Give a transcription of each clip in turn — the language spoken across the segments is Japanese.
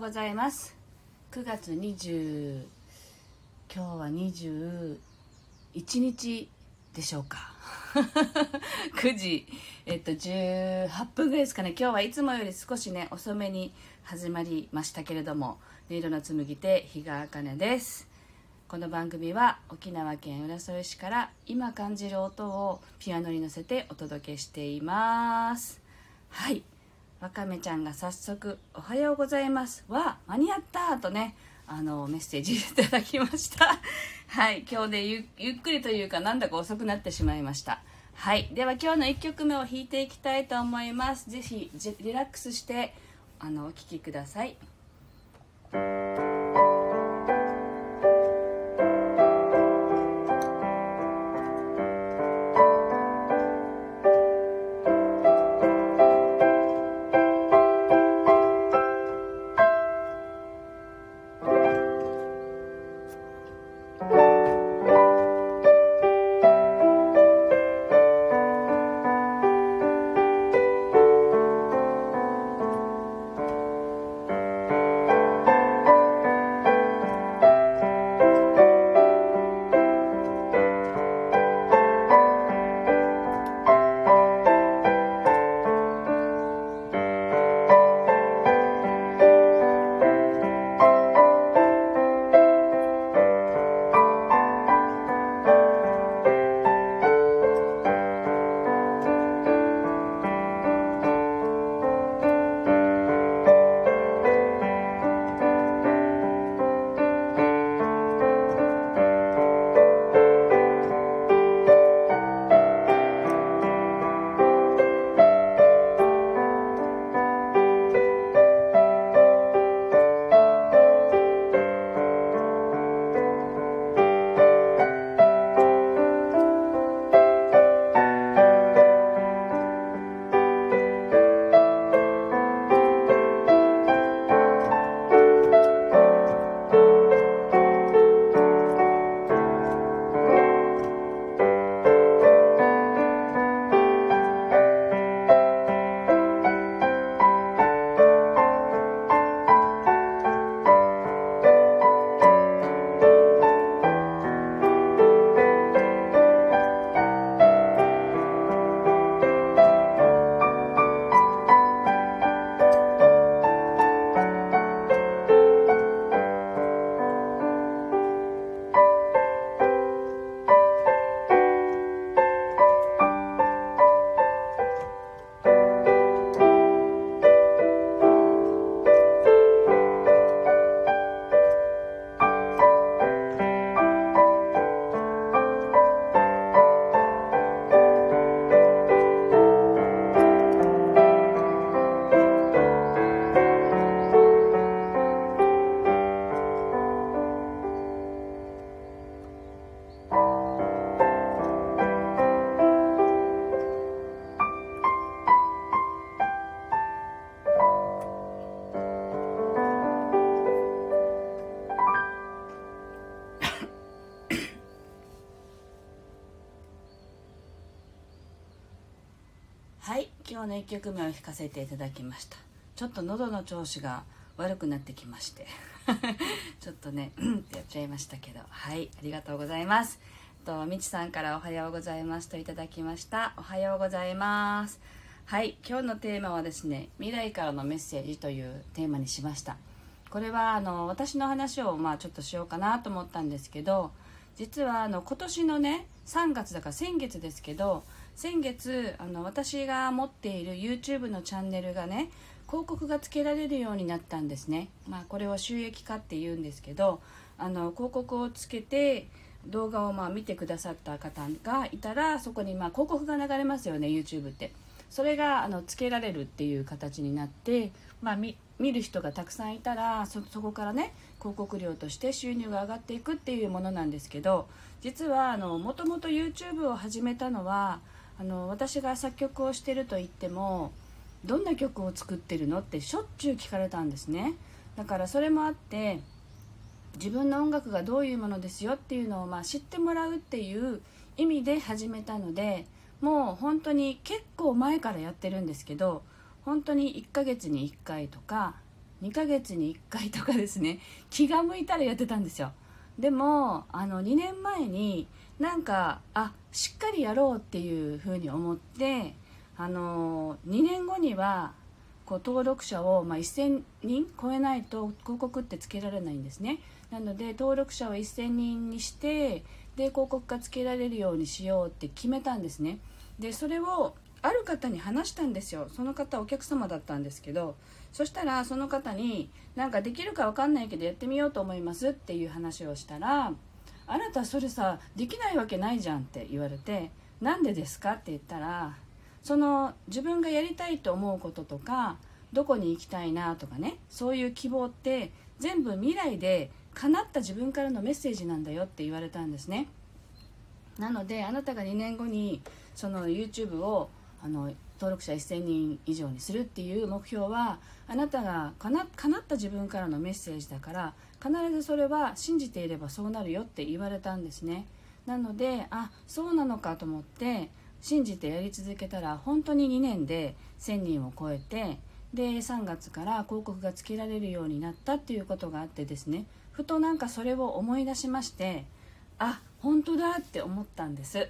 ございます。9月20今日は21日でしょうか。9時、えっと、18分ぐらいですかね。今日はいつもより少しね遅めに始まりましたけれども音色の紡ぎ手日川茜です。この番組は沖縄県浦添市から今感じる音をピアノに乗せてお届けしています。はい。わかめちゃんが早速「おはようございます」は間に合ったとねあのメッセージいただきました。はい今日でゆっくりというかなんだか遅くなってしまいました。はいでは今日の1曲目を弾いていきたいと思います。是非リラックスしてあのお聴きください。今日の1曲目を弾かせていただきました。ちょっと喉の調子が悪くなってきまして。ちょっとねうんってやっちゃいましたけど。はいありがとうございます。とみちさんからおはようございますといただきました。おはようございます。はい今日のテーマはですね未来からのメッセージというテーマにしました。これはあの私の話をまあちょっとしようかなと思ったんですけど実はあの今年のね3月だから先月ですけど先月あの私が持っている YouTube のチャンネルがね広告がつけられるようになったんですね、まあ、これを収益化って言うんですけどあの広告をつけて動画をまあ見てくださった方がいたらそこにまあ広告が流れますよね YouTube って。それがあのつけられるっていう形になって、まあ、見る人がたくさんいたらそこからね広告料として収入が上がっていくっていうものなんですけど実はもともと YouTube を始めたのはあの私が作曲をしてると言ってもどんな曲を作ってるのってしょっちゅう聞かれたんですね。だからそれもあって自分の音楽がどういうものですよっていうのをまあ知ってもらうっていう意味で始めたのでもう本当に結構前からやってるんですけど本当に1ヶ月に1回とか2ヶ月に1回とかですね気が向いたらやってたんですよ。でもあの2年前になんかあしっかりやろうっていうふうに思ってあの2年後にはこう登録者を、まあ、1000人超えないと広告ってつけられないんですね。なので登録者を1000人にしてで広告がつけられるようにしようって決めたんですね。でそれをある方に話したんですよ。その方お客様だったんですけどそしたらその方に「なんかできるか分かんないけどやってみようと思います」っていう話をしたら「あなたそれさできないわけないじゃん」って言われて「なんでですか?」って言ったらその自分がやりたいと思うこととかどこに行きたいなとかねそういう希望って全部未来で叶った自分からのメッセージなんだよって言われたんですねなのであなたが2年後にその YouTube をあの登録者1000人以上にするっていう目標はあなたがかな叶った自分からのメッセージだから必ずそれは信じていればそうなるよって言われたんですね。なのであそうなのかと思って信じてやり続けたら本当に2年で1000人を超えてで3月から広告がつけられるようになったっていうことがあってですね。ふとなんかそれを思い出しましてあ本当だって思ったんです。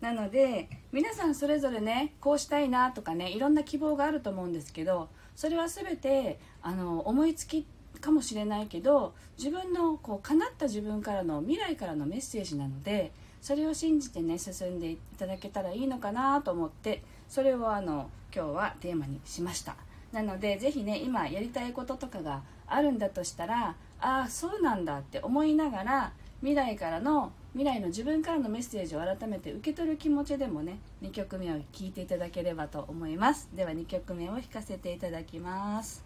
なので皆さんそれぞれねこうしたいなとかねいろんな希望があると思うんですけどそれは全てあの思いつきかもしれないけど自分のこう叶った自分からの未来からのメッセージなのでそれを信じてね進んでいただけたらいいのかなと思ってそれをあの今日はテーマにしました。なので是非ね今やりたいこととかがあるんだとしたらああそうなんだって思いながら未来からの未来の自分からのメッセージを改めて受け取る気持ちでもね2曲目を聴いていただければと思います。では2曲目を弾かせていただきます。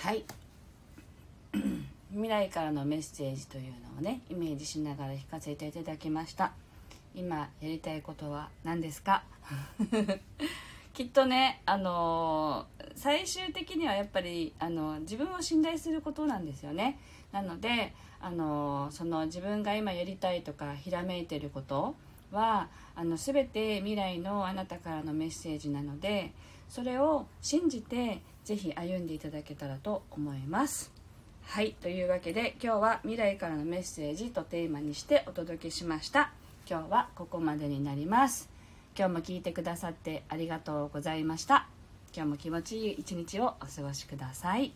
はい。未来からのメッセージというのをねイメージしながら弾かせていただきました。今やりたいことは何ですか？きっとねあのー、最終的にはやっぱりあの自分を信頼することなんですよね。なのであのー、その自分が今やりたいとかひらめいてることはあの全て未来のあなたからのメッセージなのでそれを信じて是非歩んでいただけたらと思います。はいというわけで今日は未来からのメッセージとテーマにしてお届けしました。今日はここまでになります。今日も聞いてくださってありがとうございました。今日も気持ちいい一日をお過ごしください。